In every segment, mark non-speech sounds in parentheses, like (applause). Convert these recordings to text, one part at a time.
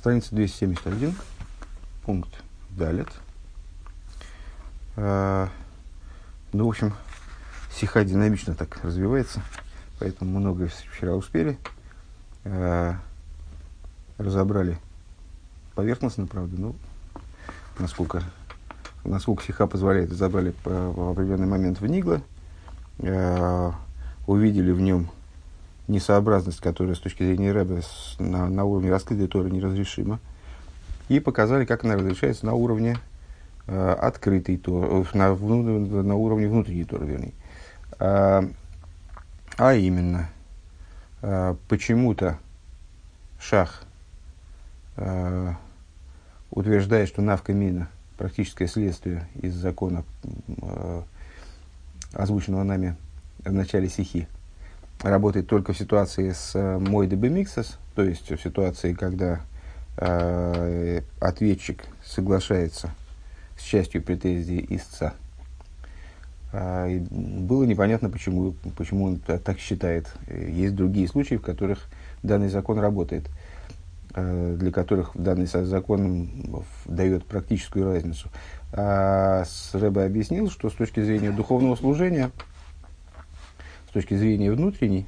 Страница 271, пункт Далит. А, ну, в общем, сиха динамично так развивается, поэтому многое вчера успели. А, разобрали поверхностно, правда, ну, насколько, насколько сиха позволяет, разобрали в определенный момент в Нигла, а, увидели в нем несообразность, которая с точки зрения Рэба на, на уровне раскрытой Торы неразрешима, и показали, как она разрешается на уровне э, открытой Торы, э, на, на уровне внутренней Торы, вернее. А, а именно, э, почему-то Шах э, утверждает, что навка мина практическое следствие из закона, э, озвученного нами в начале стихи, работает только в ситуации с э, мой миксес, то есть в ситуации, когда э, ответчик соглашается с частью претензий истца. Э, было непонятно, почему, почему он так считает. Есть другие случаи, в которых данный закон работает, э, для которых данный закон дает практическую разницу. А Рэбе объяснил, что с точки зрения духовного служения – с точки зрения внутренней,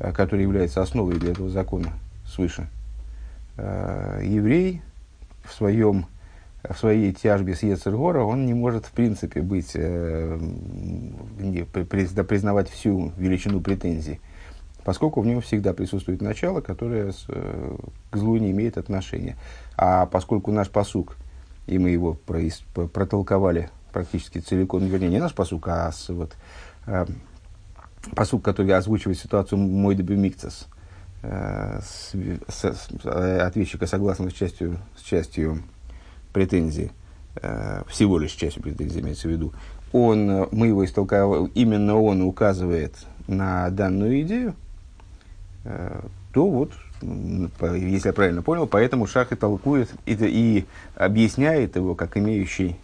э, который является основой для этого закона свыше, э, еврей в, своем, в своей тяжбе с Ецергора, он не может в принципе быть, э, признавать всю величину претензий, поскольку в нем всегда присутствует начало, которое к злу не имеет отношения. А поскольку наш посук, и мы его протолковали практически целиком, вернее, не наш посук, а с, вот, посуд, который озвучивает ситуацию мой дебюмикцес, э, э, ответчика согласно с частью, с частью претензии, э, всего лишь частью претензии имеется в виду, он, мы его истолковали, именно он указывает на данную идею, то вот, если я правильно понял, поэтому Шах и толкует и, и объясняет его как имеющий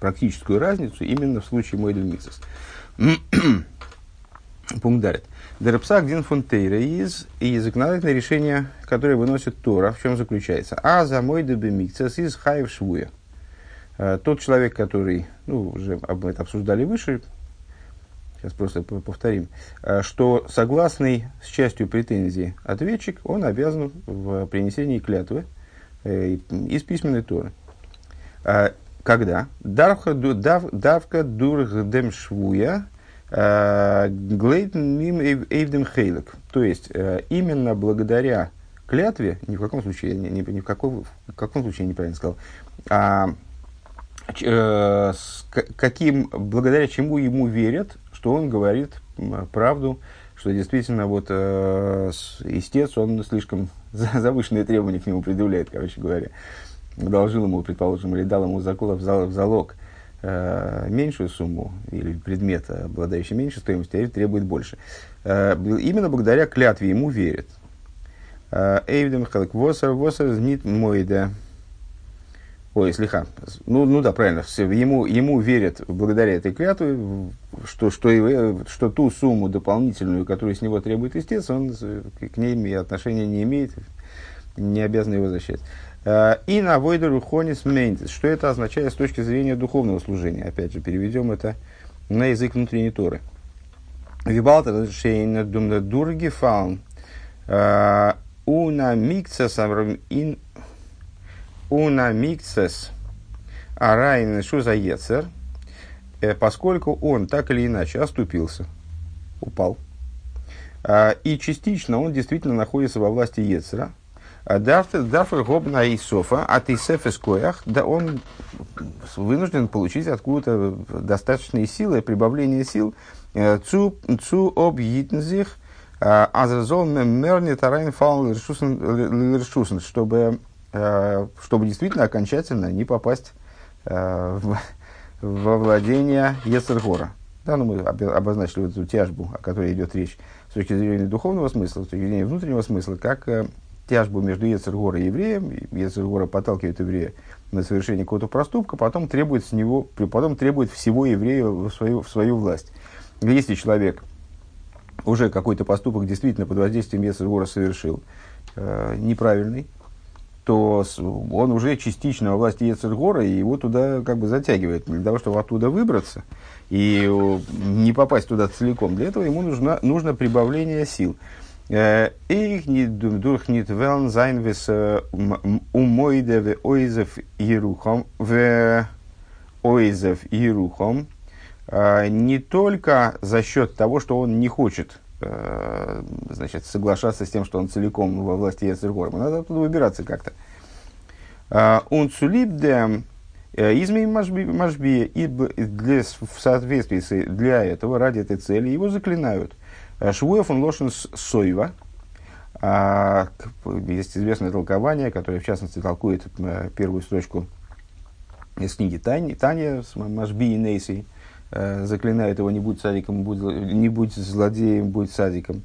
практическую разницу именно в случае Мойдель Миксис. Пункт дарит. Дерпсак дин фунтейра из и законодательное решение, которое выносит Тора, в чем заключается? А за мой дебемикцес из хаев швуя. Э, тот человек, который, ну, уже об этом обсуждали выше, сейчас просто повторим, э, что согласный с частью претензии ответчик, он обязан в принесении клятвы э, из письменной Торы. Когда? Давка дурхдем швуя Глейтен мим эйвдем хейлек. То есть, э, именно благодаря клятве, ни в каком случае, ни, ни, ни в, каком, в каком случае неправильно сказал, а, э, с, каким, благодаря чему ему верят, что он говорит правду, что действительно вот э, истец, он слишком (laughs) завышенные требования к нему предъявляет, короче говоря. Одолжил ему, предположим, или дал ему заколов в залог – э, меньшую сумму или предмет, обладающий меньшей стоимостью, а требует больше. Э, именно благодаря клятве ему верят. Э, Эйвдем халак восер восер знит мойда. Ой, слегка. Ну, ну да, правильно. Ему, ему верят благодаря этой клятве, что, что, его, что ту сумму дополнительную, которую с него требует истец, он к ней отношения не имеет, не обязан его защищать. Э, и на войдеру хонис мейнтис. Что это означает с точки зрения духовного служения? Опять же, переведем это на язык внутренней Торы. Вибалтер шейна думна дурги фаун. Э, уна микцес ин уна микцес арайн шуза ецер. Э, поскольку он так или иначе оступился, упал, и частично он действительно находится во власти Ецера, Дафер гобна и софа, а ты сефескоях, да он вынужден получить откуда-то достаточные силы, прибавление сил, э, цу, цу об йитнзих, э, азразол мерни тарайн фаун лершусен, чтобы, э, чтобы действительно окончательно не попасть в, во владение Ецергора. Да, ну мы обозначили вот эту тяжбу, о которой идет речь с точки зрения духовного смысла, с точки зрения внутреннего смысла, как тяжбу между Ецергора и евреем, Ецергора подталкивает еврея на совершение какого-то проступка, потом требует, с него, потом требует всего еврея в свою, в свою власть. Если человек уже какой-то поступок действительно под воздействием Ецергора совершил, э, неправильный, то он уже частично во власти Ецергора, и его туда как бы затягивает. Для того, чтобы оттуда выбраться и не попасть туда целиком, для этого ему нужно, нужно прибавление сил. Эйх не дух не твелн зайн вес умойде в ойзев ерухом в ойзев ерухом не только за счет того, что он не хочет Э, значит, соглашаться с тем, что он целиком во власти Ецергора. Надо оттуда выбираться как-то. Он цулибде измей машби, и для, в соответствии с, для этого, ради этой цели, его заклинают. Э, Швуев он лошен сойва. А, есть известное толкование, которое, в частности, толкует э, первую строчку из книги Тани, Таня с Машби и Нейси э, заклинает его, не будь садиком, будь, не будь злодеем, будь садиком.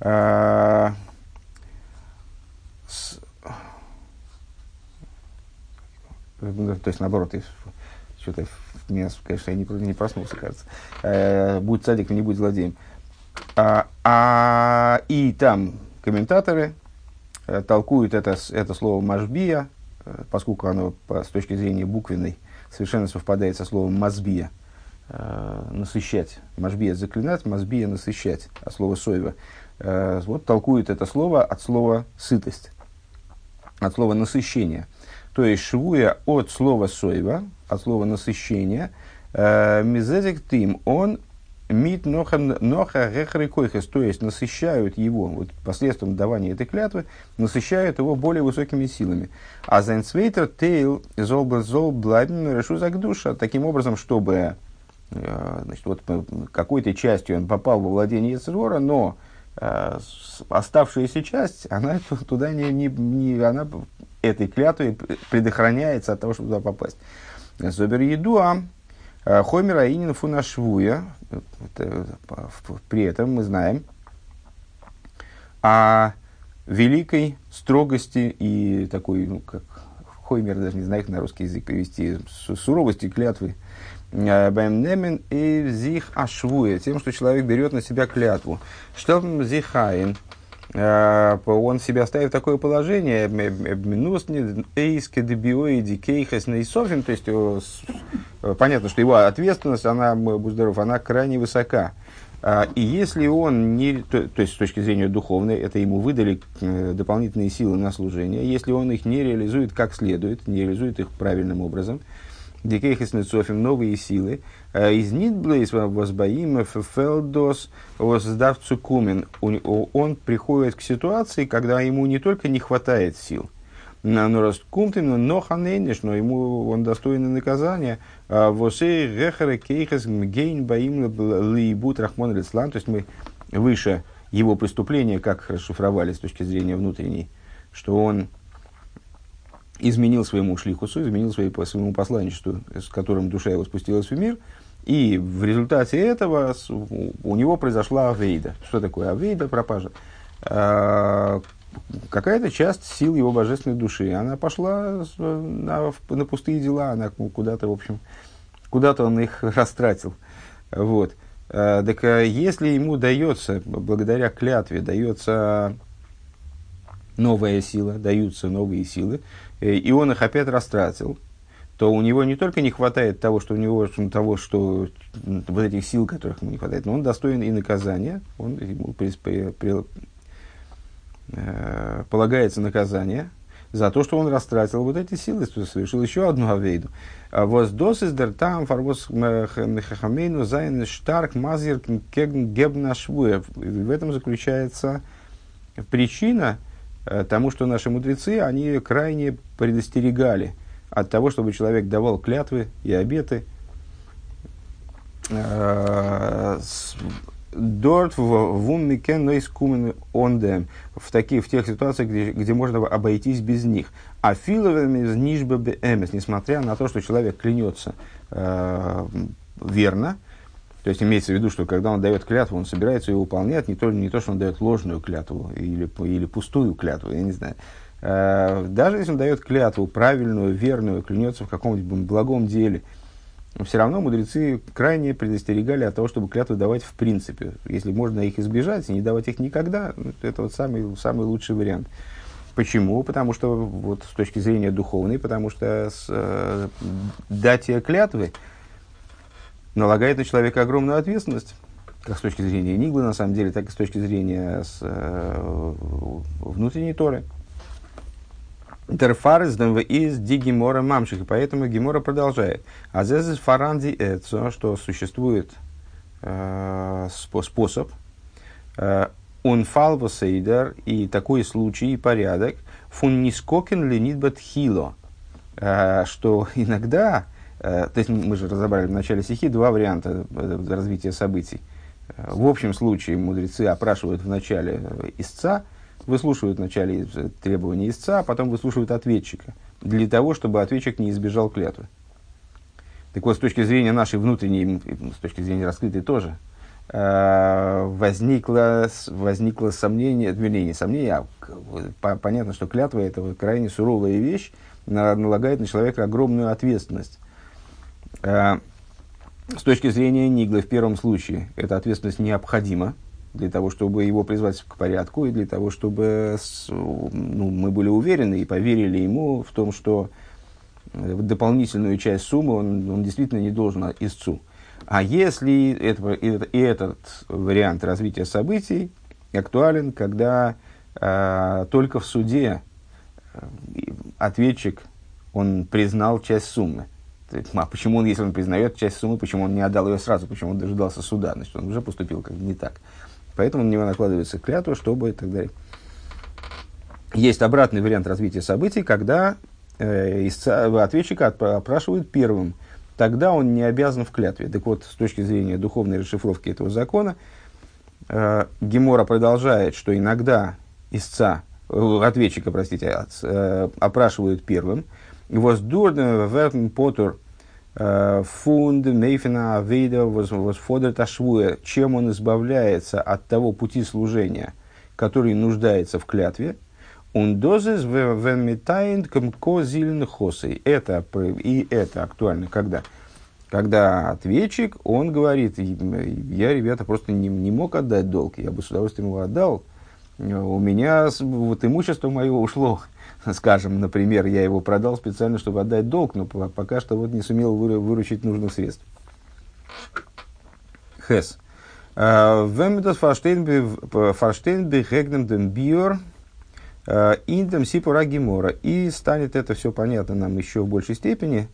А, с, то есть, наоборот, что-то меня, конечно, я не, не проснулся, кажется. Будь садиком, не будь злодеем. А, а, и там комментаторы э, толкуют это, это слово «машбия», э, поскольку оно с точки зрения буквенной совершенно совпадает со словом «мазбия», э, насыщать. Машбия заклинать, мазбия насыщать, а слово сойва. Вот толкует это слово от слова сытость, от слова насыщение. То есть швуя от слова сойва, от слова насыщение, мизезик тим, он мит ноха рехры койхес, то есть насыщают его, вот посредством давания этой клятвы, насыщают его более высокими силами. А зайнцвейтер тейл зол зол блайбен решу душа, таким образом, чтобы Э, значит, вот какой-то частью он попал во владение Ецергора, но э, оставшаяся часть, она (laughs) туда не, не, не она этой клятвой предохраняется от того, чтобы туда попасть. Зобер Едуа, Хомер Аинин Фунашвуя, при этом мы знаем о великой строгости и такой, ну, как Хоймер, даже не знаю, как на русский язык перевести, суровости клятвы Баймнемен и зих ашвуя, тем, что человек берет на себя клятву. Что зихаин, э, он себя ставит в такое положение, то есть э, понятно, что его ответственность, она, будь здоров, она крайне высока. А, и если он не, то, то есть с точки зрения духовной, это ему выдали э, дополнительные силы на служение, если он их не реализует как следует, не реализует их правильным образом, Дикейхис Нецофим, новые силы. Э, из Нидблейс возбоим фелдос воздав цукумен. Он приходит к ситуации, когда ему не только не хватает сил, но расткумтим, но ханейниш, но ему он достоин наказания. Э, Восей гехаре кейхес мгейн баим лиибут рахмон лицлан. То есть мы выше его преступления, как расшифровали с точки зрения внутренней, что он изменил своему шлихусу, изменил своей, своему посланничеству, с которым душа его спустилась в мир, и в результате этого у него произошла авейда. Что такое авейда, пропажа? А, какая-то часть сил его божественной души, она пошла на, на пустые дела, она куда-то, в общем, куда-то он их (laughs) растратил. Вот. А, так а, если ему дается, благодаря клятве, дается новая сила, даются новые силы, и он их опять растратил, то у него не только не хватает того, что у него того, что вот этих сил, которых ему не хватает, но он достоин и наказания, он ему при, при, при, э, полагается наказание за то, что он растратил вот эти силы, что совершил еще одну авейру. А וואָס דאָס איז דער טעם פאַרוואָס חכמינו זיינען שטאַרק מזהיר געווען В этом заключается причина, Э, тому, что наши мудрецы, они крайне предостерегали от того, чтобы человек давал клятвы и обеты. Э, דאָרט וואו מ'קען אויסקומען אָן דעם. В таких, в тех ситуациях, где, где можно обойтись без них. А филовыми из эмес, несмотря на то, что человек клянется э, верно, то есть имеется в виду, что когда он дает клятву, он собирается ее выполнять, не то, не то что он дает ложную клятву или, или пустую клятву, я не знаю. Э, даже если он дает клятву правильную, верную, клянется в каком-нибудь благом деле, все равно мудрецы крайне предостерегали от того, чтобы клятвы давать в принципе. Если можно их избежать и не давать их никогда, это вот самый, самый лучший вариант. Почему? Потому что вот с точки зрения духовной, потому что с, э, датия клятвы налагает на человека огромную ответственность, как с точки зрения Ниглы, на самом деле, так и с точки зрения с, э, внутренней Торы. Терфарес из ди Гимора мамших. И поэтому Гимора продолжает. А здесь фаранди эцо, что существует э, способ, э, он фалвосейдер, и такой случай и порядок, фун нискокен ленит хило, э, что (laughs) иногда, э, то есть мы же разобрали в начале стихи два варианта э, развития событий. Э, в общем случае мудрецы опрашивают в начале истца, выслушивают вначале требования истца, а потом выслушивают ответчика, для того, чтобы ответчик не избежал клятвы. Так вот, с точки зрения нашей внутренней, с точки зрения раскрытой тоже, э, возникло, возникло сомнение, вернее, не сомнение, а понятно, что клятва – это крайне суровая вещь, налагает на человека огромную ответственность. Э, с точки зрения Ниглы, в первом случае, эта ответственность необходима, для того, чтобы его призвать к порядку, и для того, чтобы ну, мы были уверены и поверили ему в том, что э, дополнительную часть суммы он, он действительно не должен истцу. А если это, и этот вариант развития событий актуален, когда э, только в суде э, ответчик он признал часть суммы. А почему он, если он признает часть суммы, почему он не отдал ее сразу, почему он дожидался суда? Значит, он уже поступил как не так. Поэтому на него накладывается клятва, чтобы и так далее. Есть обратный вариант развития событий, когда э, истца, ответчика опрашивают первым. Тогда он не обязан в клятве. Так вот, с точки зрения духовной расшифровки этого закона, э, Гемора продолжает, что иногда истца, э, ответчика, простите, э, опрашивают первым. Воздурно верн потур Э, фунд Мейфина Авейда восфодер Ташвуя, чем он избавляется от того пути служения, который нуждается в клятве, он дозис венметайн камко зилен хосой. Это, и это актуально, когда? Когда ответчик, он говорит, я, ребята, просто не, не мог отдать долг, я бы с удовольствием его отдал, у меня вот имущество мое ушло (laughs) скажем, например, я его продал специально, чтобы отдать долг, но пока что вот не сумел выручить нужных средств. Хес. А, Вемедас фарштейн бехегнем дем биор а, индем сипура гемора. И станет это все понятно нам еще в большей степени,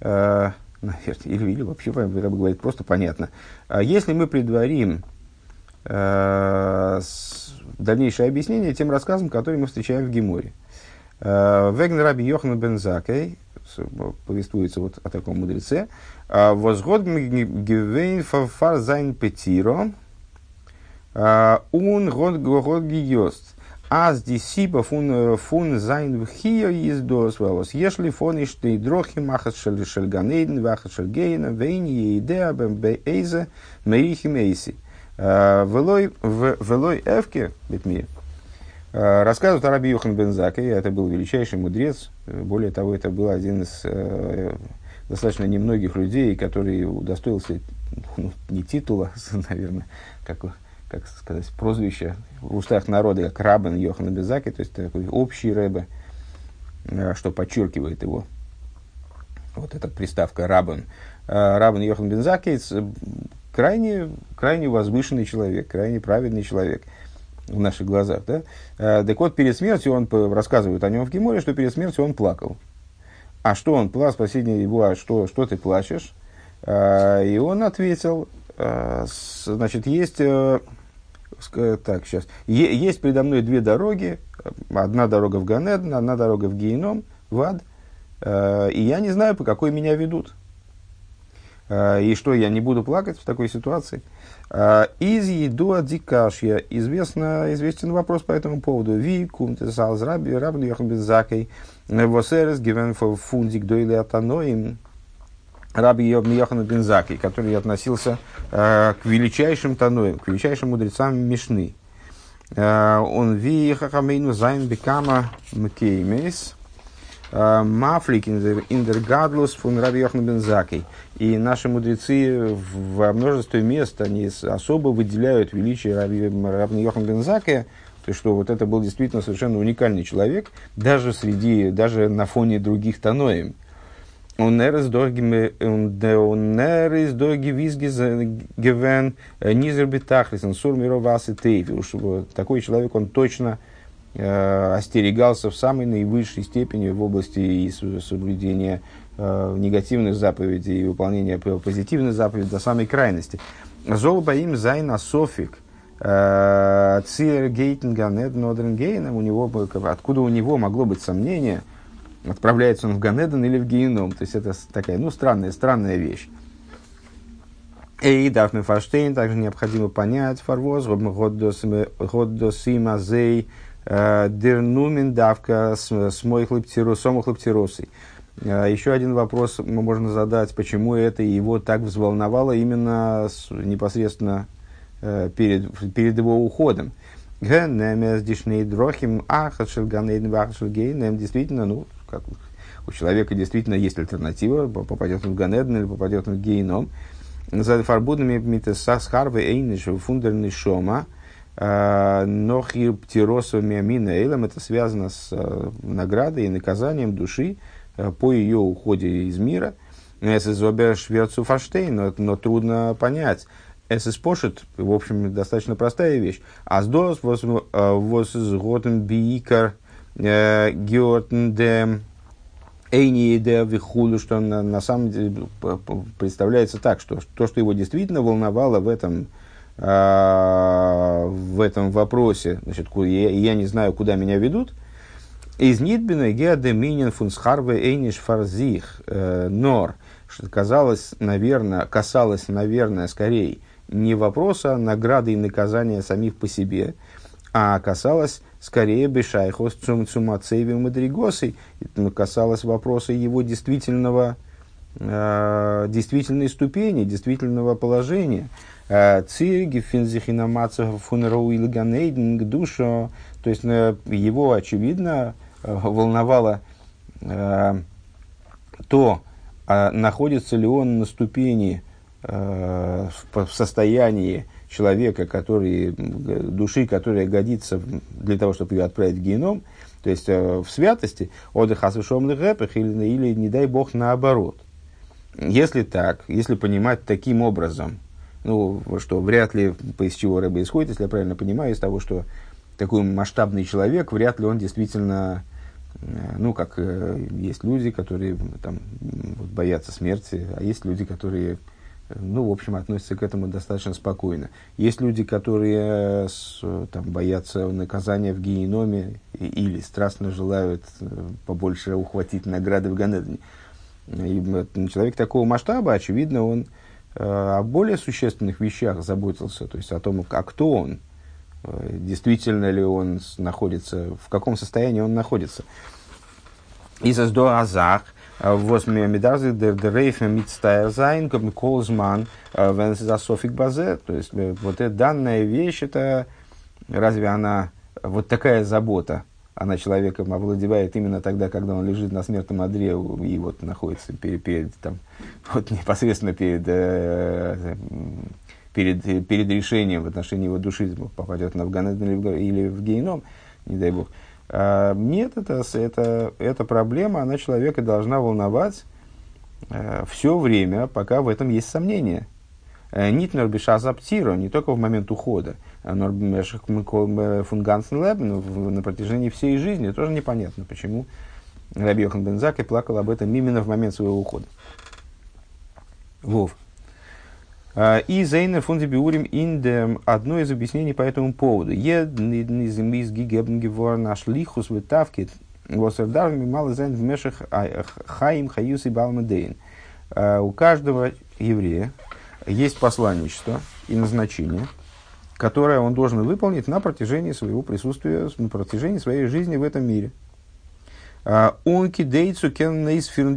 а, наверное, или, (laughs) или вообще, Рэбе говорит, просто понятно. Если мы предварим дальнейшее объяснение тем рассказам, которые мы встречаем в Геморе. Э, Вегн Раби Йохан бен Закей, повествуется вот о таком мудреце, э, וואָס האָט געוויינט פאַר זיין פטירה, э, און האָט האָט געזאָגט. אַז די סיבה פון פון זיין בכיה איז דאָס וואָס. יש לפני שתי דרכים אחת של של גן עדן, ואחת של גיהנום, ואיני יודע באיזה, מוליכין אותי. ולא אבכה, בתמיה. Э, рассказывают о Раби Йоханане бен Закае, это был величайший мудрец, более того, это был один из э, достаточно немногих людей, который удостоился ну, не титула, (laughs) наверное, как, как сказать, прозвища в устах народа, как Рабен Йохан бен Заке, то есть такой общий рэбе, э, что подчеркивает его. Вот эта приставка Рабен. Э, Рабен Йохан бен Заке крайне, крайне возвышенный человек, крайне праведный человек – в наших глазах. Да? Э, так вот, перед смертью он рассказывает о нем в Геморе, что перед смертью он плакал. А что он плакал? Спросили его, а что, что ты плачешь? Э, и он ответил, э, значит, есть, так, сейчас, есть предо мной две дороги, одна дорога в Ганеден, одна дорога в Гейном, в ад, и я не знаю, по какой меня ведут. И что, я не буду плакать в такой ситуации? А, из еду дикашья известно, известен вопрос по этому поводу. Ви кумте салз раби рабн йохан безакей восерес гивен фундик дойле атаноим раби Йохан Бензакий, который относился э, к величайшим таноим, к величайшим мудрецам Мишны. Э, און ווי חכמינו זיינען בכמה מקומות, מפליא אין דער גדלות פון רבי יוחנן בן זכאי. И наши мудрецы во множестве мест, они особо выделяют величие Йоханана бен Закая, то есть, что вот это был действительно совершенно уникальный человек, даже среди, даже на фоне других Таноем. Он. Такой человек, он точно э, остерегался в самой наивысшей степени в области соблюдения э, негативных заповедей и выполнения позитивных заповедей до самой крайности. Зол боим зайна софик – Циер Гейтинганед Нодренгейном, у него, откуда у него могло быть сомнение, отправляется он в Ганеден или в Геном. То есть это такая, ну, странная, странная вещь. Эй, דאַרף מען פאַרשטיין, также необходимо понять, פאַרוואָס, האָט דאָס אים אַזוי, э, דערנומען דווקא, סמוך לפטירתו לפטירתו. Э, еще один вопрос можно задать, почему это его так взволновало именно непосредственно Э, перед, перед его уходом. Действительно, ну, как, у человека действительно есть альтернатива, попадет он в Ганеден или попадет он в Гейном. За фарбудами митесасхарвы эйниш фундерный шома, э, нохир птиросу миамина эйлам, это связано с э, наградой и наказанием души по ее уходе из мира. Это зобер шверцу фаштейн, но трудно понять, Эсэс пошит, в общем, достаточно простая вещь. Аздос возготен биикар геотен де эйни де вихулю, что на, на самом деле представляется так, что то, что его действительно волновало в этом, э, в этом вопросе, значит, я, я не знаю, куда меня ведут, из Нидбина геодеминин фунсхарве эйниш фарзих нор, что казалось, наверное, касалось, наверное, скорее не вопроса награды и наказания самих по себе, а касалось скорее Бешайхос Цум Цумацеви Мадригосой, касалось вопроса его действительного, э, действительной ступени, действительного положения. Цирги Финзихинамацев Фунроу Илганейдинг Душо, то есть э, его, очевидно, э, волновало э, то, а находится ли он на ступени в состоянии человека, который, души, которая годится для того, чтобы ее отправить в геном, то есть в святости, отдых или, или, не дай бог, наоборот. Если так, если понимать таким образом, ну, что вряд ли, из чего рыба исходит, если я правильно понимаю, из того, что такой масштабный человек, вряд ли он действительно, э, ну, как есть люди, которые там, боятся смерти, а есть люди, которые ну, в общем, относятся к этому достаточно спокойно. Есть люди, которые там, боятся наказания в геноме или страстно желают э, побольше ухватить награды в Ганедане. Человек такого масштаба, очевидно, он э, о более существенных вещах заботился, то есть о том, а кто он, э, действительно ли он находится, в каком состоянии он находится. И создо азах – mit Steyr sein, как mit Колзман, wenn es das Софик Базе, то есть вот эта данная вещь, это разве она вот такая забота, она человеком овладевает именно тогда, когда он лежит на смертном одре и вот находится перед, перед там, (laughs) вот непосредственно перед, э, перед, перед решением в отношении его души, попадет на Афганет или в Гейном, не дай бог. А, нет, это, это, эта проблема, она человека должна волновать э, все время, пока в этом есть сомнения. Э, Нит норбишазаптиро, не только в момент ухода, на протяжении всей жизни. Тоже непонятно, почему Раби Йоханан бен Закай плакал об этом именно в момент своего ухода. ו. А, איז איינער פון די ביאורים אין דעם одно из объяснений по этому поводу. אַ שליחות ותפקיד וואָס ער דאַרף ממלא זיין במשך חיים חיותו בעלמא דין. А, у каждого еврея есть посланничество и назначение, которое он должен выполнить на протяжении своего присутствия, на протяжении своей жизни в этом мире. А, он кидейцу кен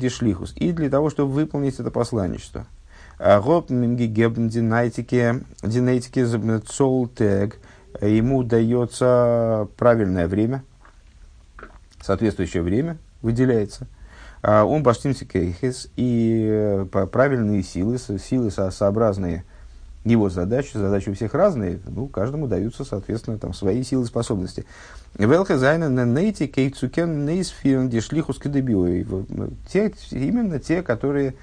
шлихус. И для того, чтобы выполнить это посланничество – Роб Мингигебн Динайтике, Динайтике Цолтег, ему дается правильное время, соответствующее время выделяется. А он кейхес и правильные силы, силы сообразные его задачи, задачи у всех разные, ну, каждому даются, соответственно, там, свои силы и способности. Дешлихус Те, именно те, которые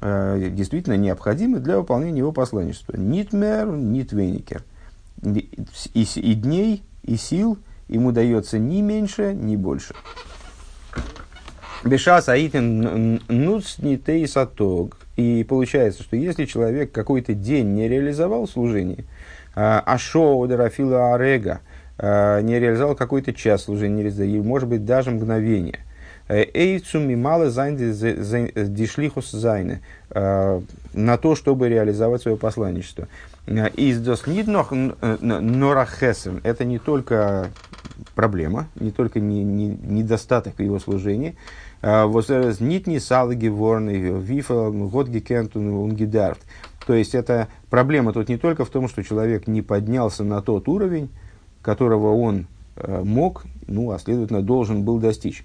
э, действительно необходимы для выполнения его посланничества. Нитмер, нитвеникер. И, и, и дней, и сил ему дается ни меньше, ни больше. Бешас аитен нуц не сатог. И получается, что если человек какой-то день не реализовал служение, а шоу драфила арега, а, не реализовал какой-то час служения, не может быть даже мгновение. Эйцу мималы дишлихус зайны а, на то, чтобы реализовать свое посланничество. Из досниднох норахесен это не только проблема, не только не, не, недостаток его служении, а, ניט נתעלה געוואָרן, וויפל ער, האָט געקענט, און געדאַרפט. То есть, это проблема тут не только в том, что человек не поднялся на тот уровень, которого он мог, ну, а следовательно, должен был достичь.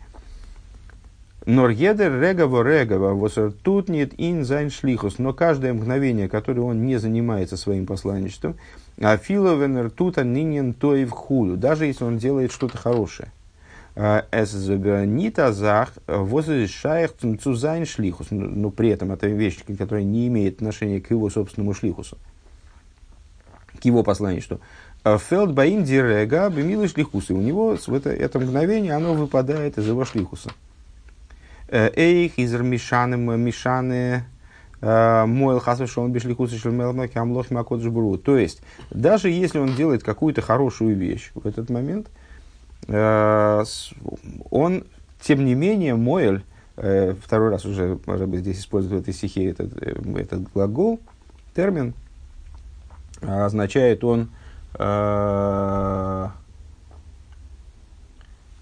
נאָר יעדער רגע וואָס רגע וואָס, טוט ניט אין זיין שליחות, но каждое мгновение, которое он не занимается своим посланничеством, а филовенер тут нинен то и в худу, даже если он делает что-то хорошее. Эс забранит азах возрешаях цумцузайн шлихус. Но при этом это вещь, которая не имеет отношения к его собственному шлихусу, к его посланию, Фелд баим дирега бемилы шлихусы. У него в это, это мгновение оно выпадает из его шлихуса. Эйх из мишаны мишаны Мойл хасвешон бешлихусы шлемелмаки амлох макодж То есть, даже если он делает какую-то хорошую вещь в этот момент – Э, он, тем не менее, Моэль, э, второй раз уже, может быть, здесь использует в этой стихе этот, э, этот глагол, термин, означает он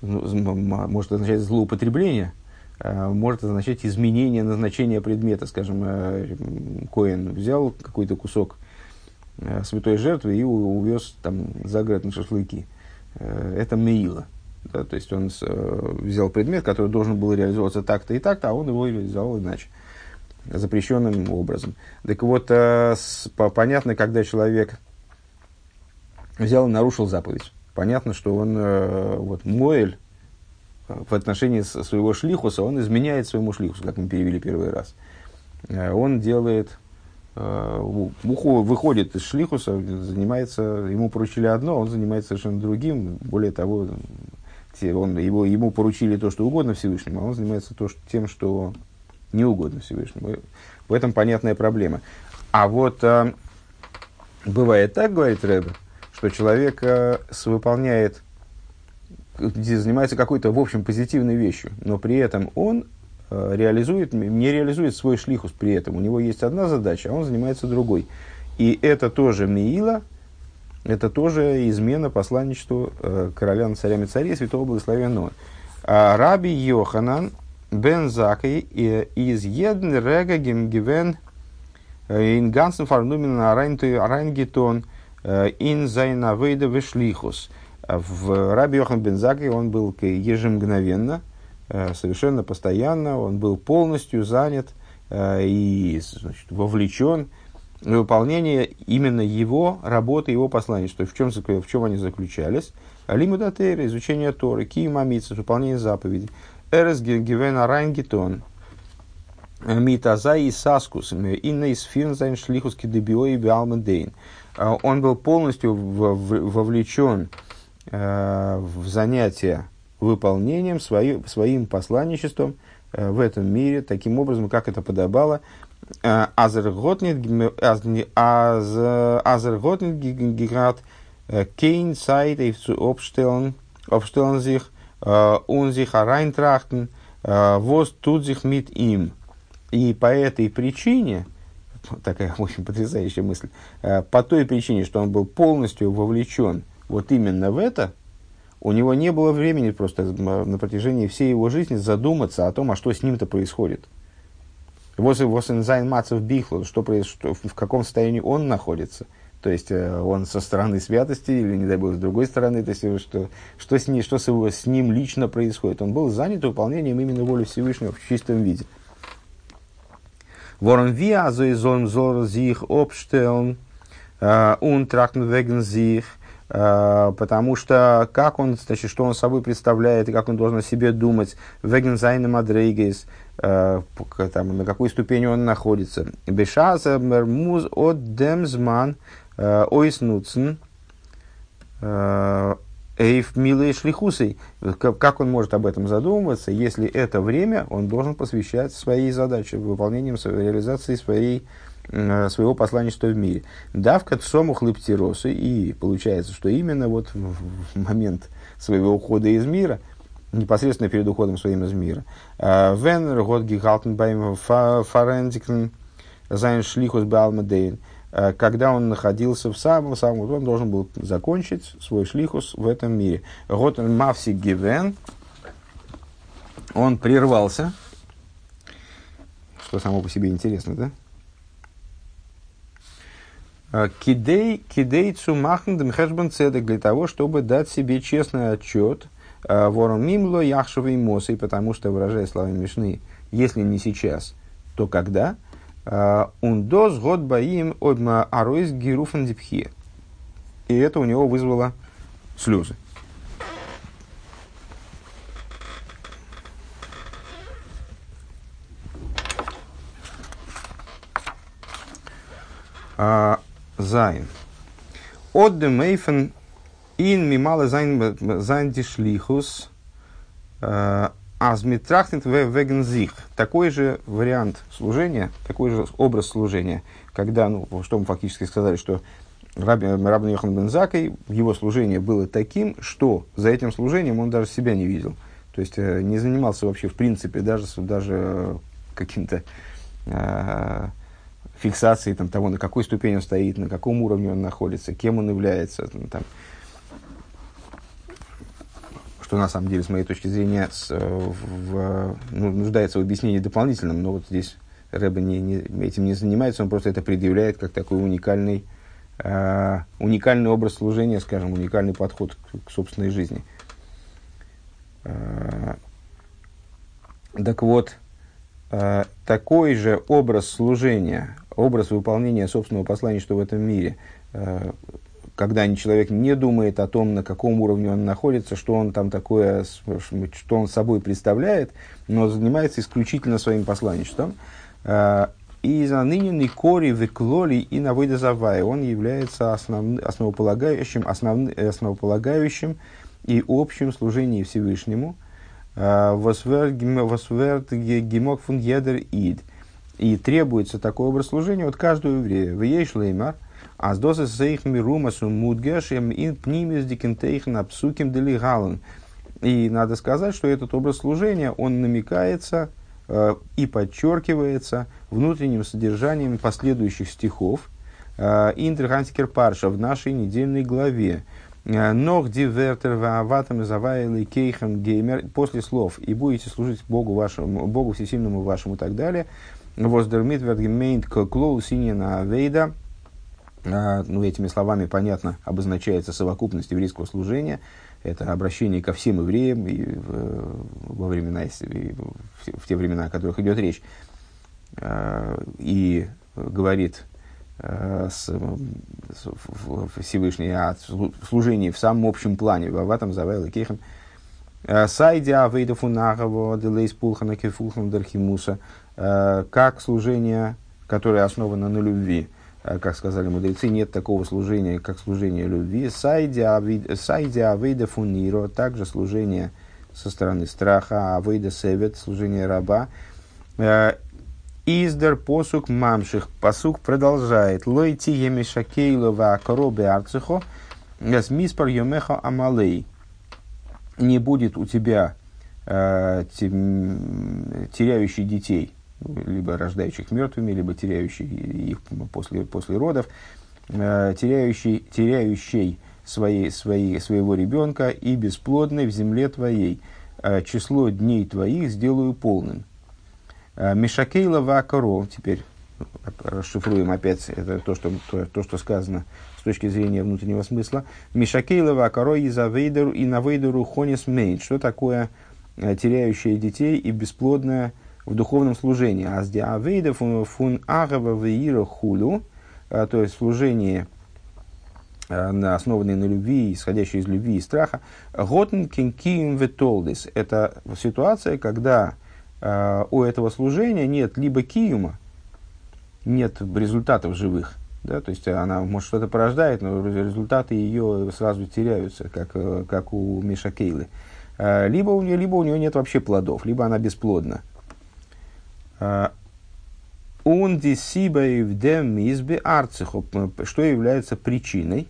ну, может означать злоупотребление, может означать изменение назначения предмета. Скажем, Коин взял какой-то кусок святой жертвы и увез там за город на шашлыки. Э, это Меила. Да, то есть он э, взял предмет, который должен был реализовываться так-то и так-то, а он его реализовал иначе, запрещенным образом. Так вот, э, понятно, когда человек взял и нарушил заповедь, понятно, что он, э, вот, Моэль, э, в отношении своего шлихуса, он изменяет своему шлихусу, как мы перевели первый раз. Э, он делает Э, выходит из шлихуса, занимается, ему поручили одно, он занимается совершенно другим. Более того, он, его, ему поручили то, что угодно Всевышнему, а он занимается то, что, тем, что не угодно Всевышнему. В этом понятная проблема. А вот а, бывает так, говорит Рэбе, что человек а, выполняет, занимается какой-то, в общем, позитивной вещью, но при этом он Э, реализует, не реализует свой шлихус при этом. У него есть одна задача, а он занимается другой. И это тоже Миила, это тоже измена посланничеству э, короля над царями царей, святого благословенного. А Раби Йоханан бен Закай из Едн Рега Гемгивен э, ин Гансен Фарнумен Арайнгетон ин Зайнавейда Вешлихус. В Раби Йохан бен Закай он был ежемгновенно – Э, совершенно постоянно, он был полностью занят э, и значит, вовлечен в выполнение именно его работы, его послания. То есть в чем, в чем они заключались? Лимудатейра, изучение Торы, киимамица, выполнение заповедей. Эрес гивена райнгетон, מיט אַזאַ התעסקות, אין אויספירן זיין שליחות כדבעי בעלמא דין. Э, он был полностью вовлечен в занятия выполнением, своим, своим посланничеством э, в этом мире, таким образом, как это подобало. Э, אַז ער האָט ניט געהאַט э, קיין צייט אָפּשטעלן זיך он sich hereintrachten воз тут sich mit им. И по этой причине, такая (laughs) очень потрясающая мысль, по той причине, что он был полностью вовлечен вот именно в это, у него не было времени просто на протяжении всей его жизни задуматься о том, а что с ним-то происходит. Восензайн Бихло, что, что, в каком состоянии он находится. То есть э, он со стороны святости или, не дай бог, с другой стороны, то есть, э, что, что, с, ним, что с, его, с ним лично происходит. Он был занят выполнением именно воли Всевышнего в чистом виде. וואָרום ווי אַזוי זאָל ער זיך אָפּשטעלן און טראַכטן וועגן זיך, потому что как он, значит, что он собой представляет и как он должен о себе думать, וועגן זיינע מדריגות, там, на какой ступени он находится. בשעת אַז ער מוז אָט דעם זמן ойс нуцен, Эйф милый шлихусой. Как он может об этом задумываться, если это время он должен посвящать своей задаче, выполнением, реализации своей, э, своего посланничества в мире. Давка цому хлыптиросы, и получается, что именно вот в момент своего ухода из мира, непосредственно перед уходом своим из мира, э, Вен год гигалтенбайм фарензикен זיין שליחות בעלמא דין, Э, когда он находился в самом самом, он должен был закончить свой шлихус в этом мире. האָט ער מפסיק געווען, он прервался, что само по себе интересно, да? Э, כדי, כדי צו מאַכן דעם חשבון צדק для того, чтобы дать себе честный отчет э, וואָרום אם לא עכשיו אימתי, потому что, выражая словами Мишны, если не сейчас, то когда – און דאָס האָט ביי אים דאַמאָלס אַרויסגערופן די בכיה. И это у него вызвало слезы. А, זיין. אָט דער אופן אין ממלא זיין זיין די שליחות а, Азмитрахтент вегензих. Такой же вариант служения, такой же образ служения, когда, ну, что мы фактически сказали, что Рабин, Рабин Йохан Бензакой, его служение было таким, что за этим служением он даже себя не видел. То есть э, не занимался вообще, в принципе, даже, даже каким-то э, фиксацией там, того, на какой ступени он стоит, на каком уровне он находится, кем он является. Там, что на самом деле, с моей точки зрения, с, э, в, ну, нуждается в объяснении дополнительном, но вот здесь Рэба не, не, этим не занимается, он просто это предъявляет как такой уникальный, э, уникальный образ служения, скажем, уникальный подход к, к собственной жизни. Э, так вот, э, такой же образ служения, образ выполнения собственного послания, что в этом мире, э, когда человек не думает о том, на каком уровне он находится, что он там такое, что он собой представляет, но занимается исключительно своим посланничеством. А, и за ныне кори веклоли и навыда завая. Он является основ, основополагающим, основ, основополагающим и общим служением Всевышнему. А, восверт гемок фун едер ид. И требуется такой образ служения от каждого еврея. ויש לומר – אַז דאָס איז אויך מרומז ומודגש אין פנימיות'דיקן תוכן הפסוקים דלהלן. И надо сказать, что этот образ служения, он намекается э, и подчеркивается внутренним содержанием последующих стихов э, Парша в нашей недельной главе. Э, נאָך די ווערטער ועבדתם את הוי' אלקיכם וגו' после слов и будете служить Богу вашему, Богу всесильному вашему и так далее. Воздермит вергемейнт клоу синьена вейда – ну, этими словами, понятно, обозначается совокупность еврейского служения. Это обращение ко всем евреям и во времена, и в, те времена, о которых идет речь. И говорит с, с, Всевышний о служении в самом общем плане. В этом Завел и Кехан. Сайдя Авейда Фунахова, Делейс Пулхана Кефулхан Дархимуса, как служение, которое основано на любви. Э, как сказали мудрецы, нет такого служения, как служение любви. Сайди авейда фуниро, также служение со стороны страха, авейда севет, служение раба. Э, Издер посук мамших. Посук продолжает. Лойти емешакейлова коробе арцихо. С миспар йомеха амалей. Не будет у тебя э, теряющий детей либо рождающих мертвыми, либо теряющих их после, после родов, э, теряющий, теряющий своей, своей, своего ребенка и бесплодной в земле твоей. Э, число дней твоих сделаю полным. Э, Мишакейла вакаров, теперь расшифруем опять это то, что, то, то, что сказано с точки зрения внутреннего смысла. Мишакейла вакаро и завейдеру и навейдеру хонис мейн. Что такое теряющие детей и бесплодная в духовном служении. А с диавейда фун агава веира хулю, а, то есть служение основанные на любви, исходящие из любви и страха. Готен кинкием ветолдис. Это ситуация, когда у этого служения нет либо киюма, нет результатов живых, да, то есть она, может, что-то порождает, но результаты ее сразу теряются, как, э, как у Миша Кейлы. А, либо у, нее, либо у нее нет вообще плодов, либо она бесплодна. Он избе арциху, что является причиной,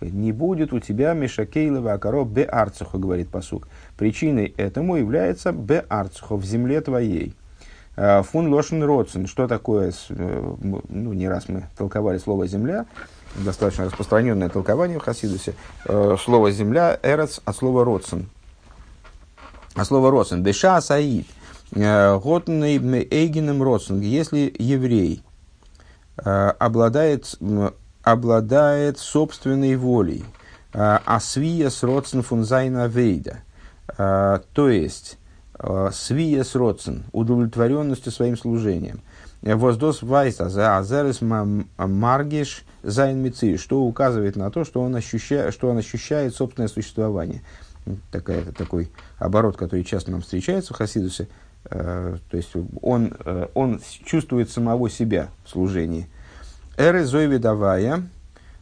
не будет у тебя Мишакейлова Акаро бе арциху, говорит посук. Причиной этому является бе арциху, в земле твоей. Э, фун лошен родсен. Что такое, э, ну, не раз мы толковали слово «земля», достаточно распространенное толкование в Хасидусе. Э, слово «земля» – «эрец» от слова «родсен». А слово «родсен» – «деша саид». Готный эйгеном родсен. Если еврей обладает, обладает собственной волей, אַ שביעת רצון פון זיין עבודה, то есть Э, שביעת רצון, удовлетворенностью своим служением. וואָס דאָס ווייזט אַז אַז ער איז מרגיש זיין מציאות, что указывает на то, что он, ощущает, что он ощущает собственное существование. Такая, такой оборот, который часто нам встречается в Хасидусе. Э, то есть он, э, он чувствует самого себя в служении. Эры зойви давая,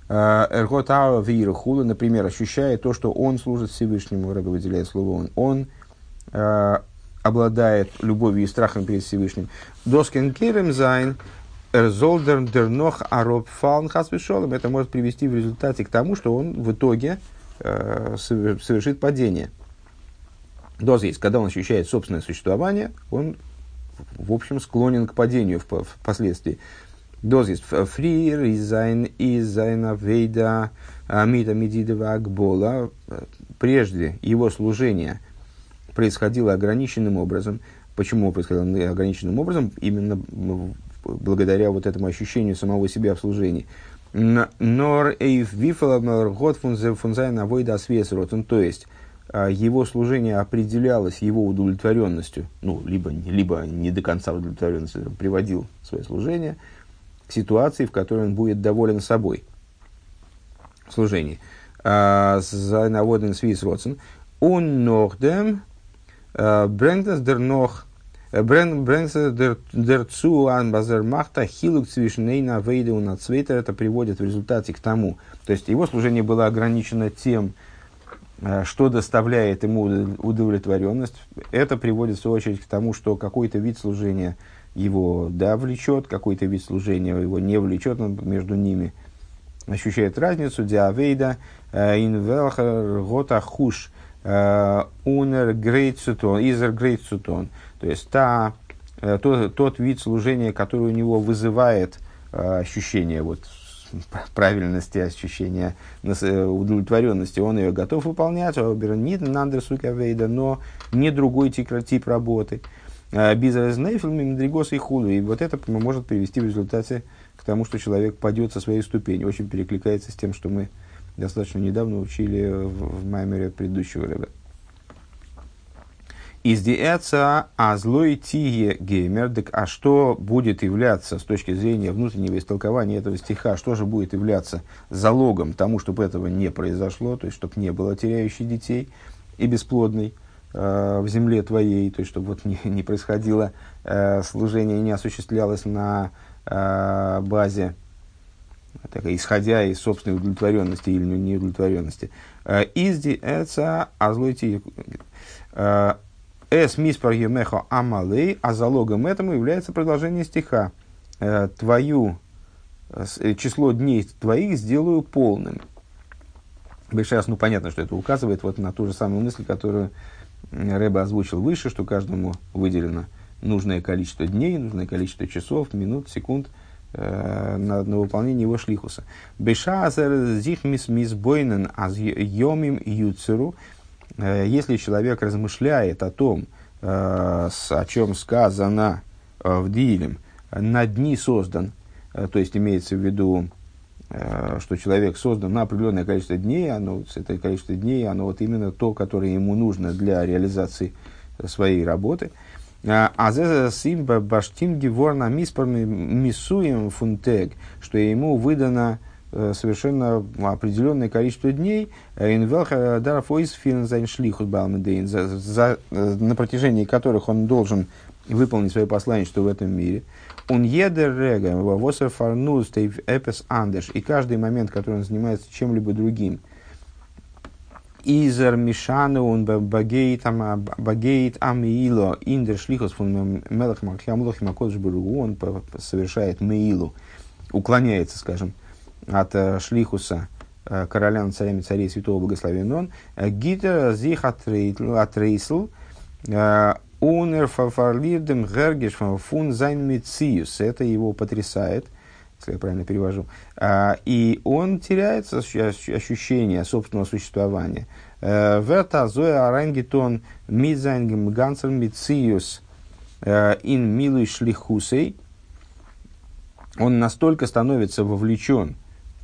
эрготава вирхула, например, ощущает то, что он служит Всевышнему, Рэбе выделяет слово он, он э, обладает любовью и страхом перед Всевышним. דאס קען גורם זיין ער זאל דערנאך אראפפאלן חס ושלום. Это может привести в результате к тому, что он в итоге э, совершит падение. То есть, когда он ощущает собственное существование, он, в общем, склонен к падению впоследствии. Доз есть фри, ризайн, изайна, вейда, амида, медидова, акбола. Прежде его служения – происходило ограниченным образом. Почему происходило ограниченным образом? Именно благодаря вот этому ощущению самого себя в служении. Нор эйф год фунзайн авойда свесротен. То есть, его служение определялось его удовлетворенностью, ну, либо, либо не до конца удовлетворенности, приводил свое служение к ситуации, в которой он будет доволен собой в служении. А, Зайнаводен свис родсен. Он нордем нох Брэнгдас дер у нацвейтер. Это приводит в результате к тому. То есть его служение было ограничено тем, э, что доставляет ему удовлетворенность. Это приводит в свою очередь к тому, что какой-то вид служения его да, влечет, какой-то вид служения его не влечет, между ними ощущает разницу. Диавейда э, инвелхер гота хуш Э, унер грейцутон, изер грейцутон. То есть та, э, тот, тот вид служения, который у него вызывает э, ощущение вот, (laughs) правильности, ощущение удовлетворенности, он ее готов выполнять, а но не другой тип, работы. Бизнес-нейфилми, Медригос и Худу. И вот это может привести в результате к тому, что человек падет со своей ступени. Очень перекликается с тем, что мы достаточно недавно учили в, в Маймере предыдущего рыба. Из диэца а злой тие геймер, а что будет являться с точки зрения внутреннего истолкования этого стиха, что же будет являться залогом тому, чтобы этого не произошло, то есть чтобы не было теряющих детей и бесплодной э, в земле твоей, то есть чтобы вот не, не происходило э, служение, не осуществлялось на э, базе так, исходя из собственной удовлетворенности или неудовлетворенности. Э, изди эца азлойти эс миспар емехо амалей, а залогом этому является продолжение стиха. Э, твою число дней твоих сделаю полным. Сейчас, ну, понятно, что это указывает вот на ту же самую мысль, которую Рэба озвучил выше, что каждому выделено нужное количество дней, нужное количество часов, минут, секунд – Э, на, на выполнение его шлихуса. Бешазер зих мис мисбойнен аз йомим юцеру. Э, если человек размышляет о том, э, о чем сказано в Дилем, на дни создан, то есть имеется в виду, что человек создан на определенное количество дней, оно, это количество дней, оно вот именно то, которое ему нужно для реализации своей работы – а за симба баштим мисуем фунтег, что ему выдано совершенно определенное количество дней на протяжении которых он должен выполнить свое посланничество в этом мире. Он едер рега, фарнус, эпес андеш. И каждый момент, который он занимается чем-либо другим, Изер Мишана он багейт амиило индер шлихос фун мелах махямлох макодж он совершает меилу, уклоняется, скажем, от э, шлихуса э, короля над царями царей святого благословен он, гитер зих атрейсл, унер фафарлирдем гергеш фун зайн мициус. Это его потрясает, если я правильно перевожу. И он теряет ощущение собственного существования. Э, Верта зоя арангитон мизайнгем гансер мициус ин милуй шлихусей. Он настолько становится вовлечен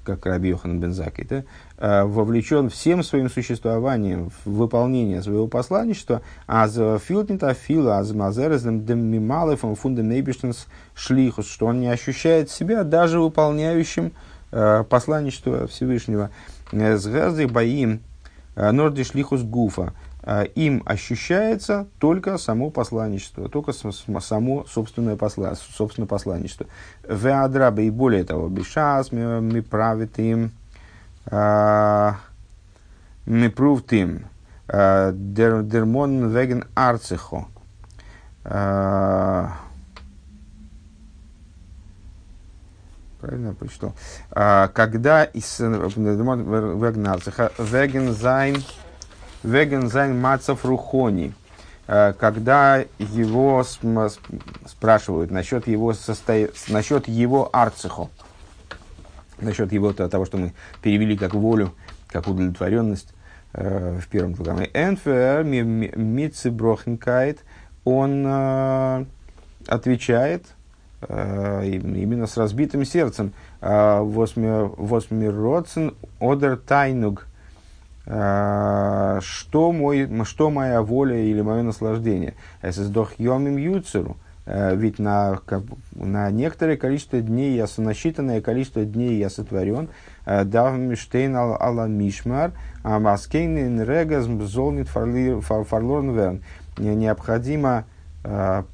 как Раби Йохан Бензакий, да, э, вовлечен всем своим существованием в выполнение своего посланничества, а за филтнита фила, а за мазерезем демималефом фундамейбиштенс шлихус, что он не ощущает себя даже выполняющим э, посланничество Всевышнего. С газы боим норди шлихус гуфа, Э, им ощущается только само посланничество, только само собственное, посла, собственное посланничество. Веадраба и более того, бешас ми правит им, э, ми прувт им, э, дермон веген арцехо. Правильно прочитал. Когда из веген арцеха, веген зайн, Веген зайн мацов рухони. Э, когда его спрашивают насчет его, состо... насчет его арцихо, насчет его того, что мы перевели как волю, как удовлетворенность э, в первом программе. Энфер мицеброхенкайт, он э, отвечает именно с разбитым сердцем. Восмиродцен одер тайнуг что, мой, что моя воля или мое наслаждение. Если сдох йомим юцеру, э, ведь на, на некоторое количество дней я, на насчитанное количество дней я сотворен, э, дав миштейн ала мишмар, а маскейн регас золнит фарлорн верн. Необходимо э,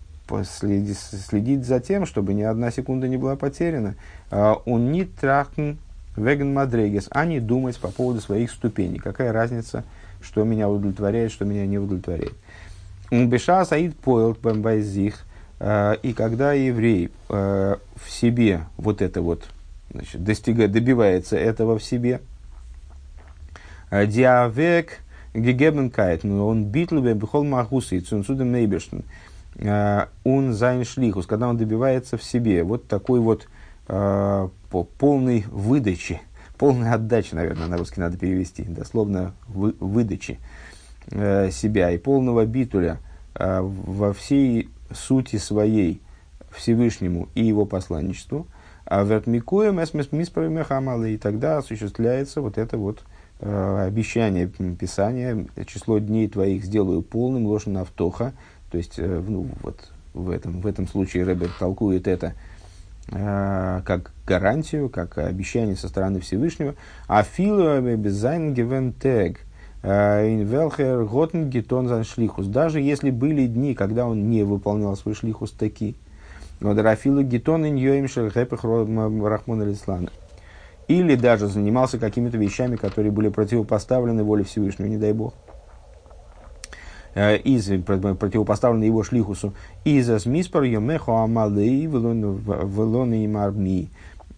следить, следить за тем, чтобы ни одна секунда не была потеряна. Он не трахн Веген Мадрегес, а не думать по поводу своих ступеней. Какая разница, что меня удовлетворяет, что меня не удовлетворяет. Беша Саид поел Бамбайзих, э, и когда еврей э, в себе вот это вот значит, достигает, добивается этого в себе, э, диавек гегебенкайт, но он битлубе бихол махуса и цунсудем нейбештен, он зайн шлихус, когда он добивается в себе вот такой вот по полной выдаче, полной отдачи, наверное, на русский надо перевести, дословно вы, выдачи э, себя и полного битуля э, во всей сути своей Всевышнему и его посланничеству, а вертмикуем и тогда осуществляется вот это вот э, обещание Писания, число дней твоих сделаю полным, ложь на втоха, то есть, э, ну, вот в этом, в этом случае Рэбер толкует это – как гарантию, как обещание со стороны Всевышнего. А филу безайн гивен тег э, инвелхер готен гитон шлихус. Даже если были дни, когда он не выполнял свой шлихус таки. Но драфилу гитон иньоим шельхепех рахмон алислан. Или даже занимался какими-то вещами, которые были противопоставлены воле Всевышнего, не дай бог. Э, из, противопоставлены его шлихусу, из миспар йомехо амалей велоны им армии,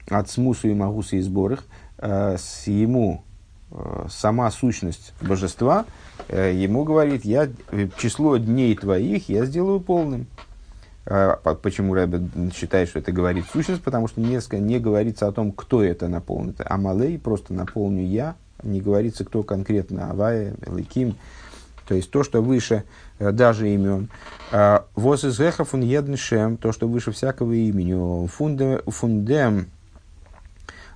от смусу и магуса и сборах, э, с ему э, сама сущность божества, ему говорит, я число дней твоих я сделаю полным. Почему Рэбе считает, что это говорит сущность? Потому что не, не говорится о том, кто это наполнит. Амалей просто наполню я, не говорится, кто конкретно, Авая, Ликим, то есть то, что выше э, даже имен. А, Воз из гехов он едншем, то, что выше всякого имени. Фундем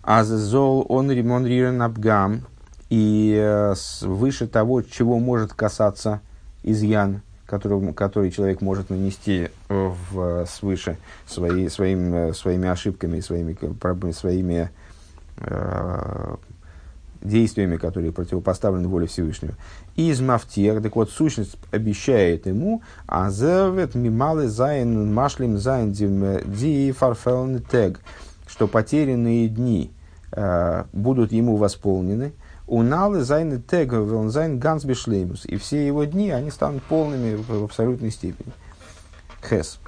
аззол он римон рирен абгам. И э, выше того, чего может касаться изъян, который, который человек может нанести в, свыше свои, своим, э, своими ошибками, своими, своими э, действиями, которые противопоставлены воле Всевышнего. איז מבטיח, так вот, сущность обещает ему, אז ער וועט ממלא זיין משלים זיין די פארפאלענע טעג, что потерянные дни э, будут ему восполнены, уналы зайн тег зайн ганс бешлеймус, и все его дни, они станут полными в абсолютной степени. Хес.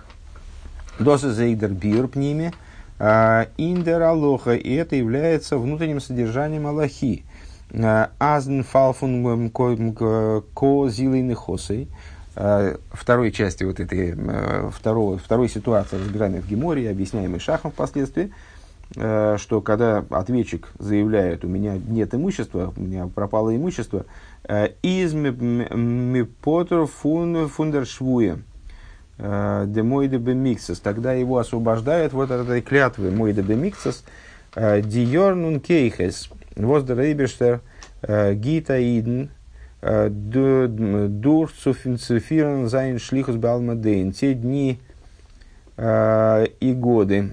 Досы зейдер бир пними, индер алоха, и это является внутренним содержанием Аллахи. А, Азн фалфун ко хосой. А, второй части вот этой, второго, второй ситуации, разбираемой в Геморе, объясняемой Шахом впоследствии, что когда ответчик заявляет, у меня нет имущества, у меня пропало имущество, из мипотер фундершвуя, Э, де мойде бемиксес, тогда его освобождают вот от этой клятвы мойде бемиксес, э, диорнун кейхес, воздерейбештер, э, гита иден, דורכצופירן זיין שליחות בעלמא דין, те дни и годы,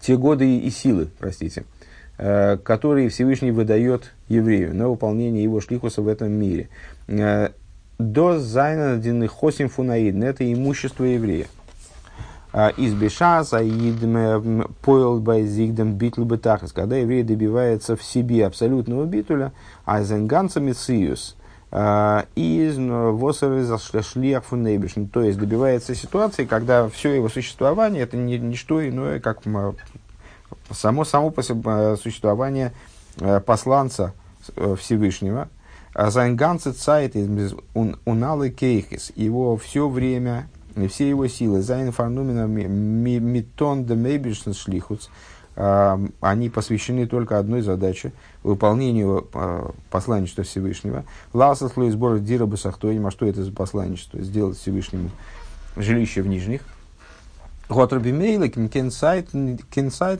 те годы и силы, простите, которые Всевышний выдает еврею на выполнение его шлихуса в этом мире דאס זיינען נכסים פון א אידן. Это имущество еврея. А, из бешаса идме поел байзигдем битл бетахас. Когда еврей добивается в себе абсолютного битуля, а зенганца мициус а, из восеры шлиях фунейбишн. То есть добивается ситуации, когда все его существование это не, не что иное, как само, само существование посланца э, Всевышнего – זיין גאנצע צייט און אלע כוחות. Его все время, все его силы, זיינען פארנומען מיטן דעם אויבערשטנס שליחות, а, они посвящены только одной задаче – выполнению а, посланничества Всевышнего. Ласа слой сбор дира басахтоим, а что это за посланничество? Сделать Всевышнему жилище в нижних. Готроби мейла кенсайт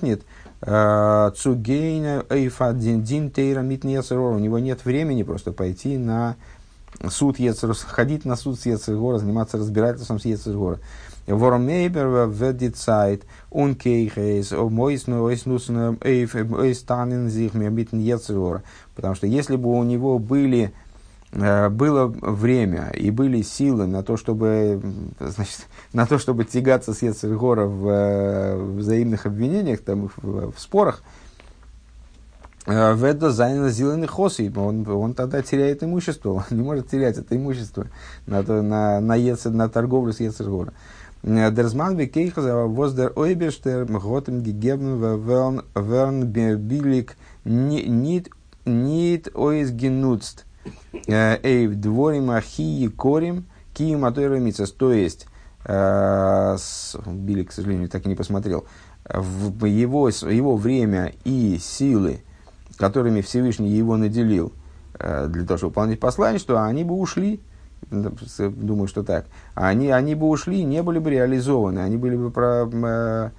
нет – Цугейна Эйфа Дин Тейра Мит У него нет времени просто пойти на суд Ецер, ходить на суд с Ецергора, заниматься разбирательством с Ецергора. Воромейбер ведицайт он кейхейс мойс нойс нусен эйф эйстанен зих мебитн Ецергора. Потому что если бы у него были Э, было время и были силы на то, чтобы, значит, (laughs) на то, чтобы тягаться с Ецергора в, э, взаимных обвинениях, там, в, в спорах, э, в это занято зеленый хосы, он, он тогда теряет имущество, (laughs) он не может терять это имущество на, то, на, на, ецер, на торговлю с Ецергора. Дерзман бекейхаза воздер ойбештер готем гегебн верн билик нит ойс Эйв дворим ахи корим киим атойрамицас. То есть, э, Билли, к сожалению, так и не посмотрел, в его, его время и силы, которыми Всевышний его наделил э, для того, чтобы выполнять послание, что они бы ушли, думаю, что так, они, они бы ушли, не были бы реализованы, они были бы про, э,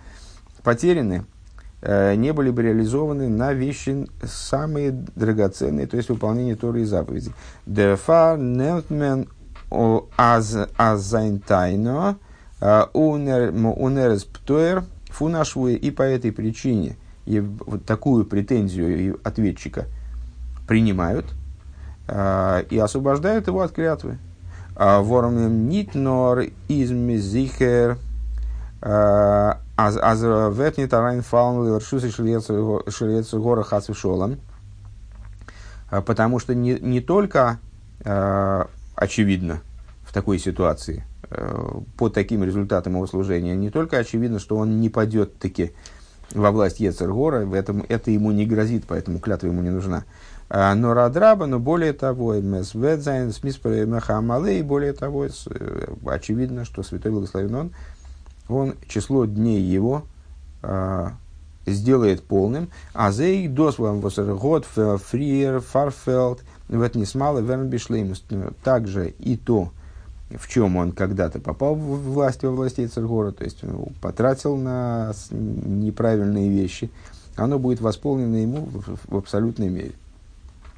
потеряны. Э, не были бы реализованы на вещи самые драгоценные, то есть выполнение Торы и заповедей. Дефа нетмен азайнтайно э, унерс птуэр. И по этой причине и вот такую претензию ответчика принимают э, и освобождают его от клятвы. Вормем нитнор из мизихер Аз ветни тарайн фаун лершусы шилецу гора хасвишолом. Потому что не, не только э, очевидно в такой ситуации, э, по таким результатам его служения, не только очевидно, что он не падет таки во власть Ецергора, в этом, это ему не грозит, поэтому клятва ему не нужна. Но Радраба, но более того, Месведзайн, Смиспер Махамалей, более того, очевидно, что Святой Благословен Он – он число дней его а, сделает полным. А зей дослам год фриер фарфелд в не смало вернбишлеймус. Также и то, в чем он когда-то попал в власть во властей Цергора, то есть потратил на неправильные вещи, оно будет восполнено ему в, в абсолютной мере.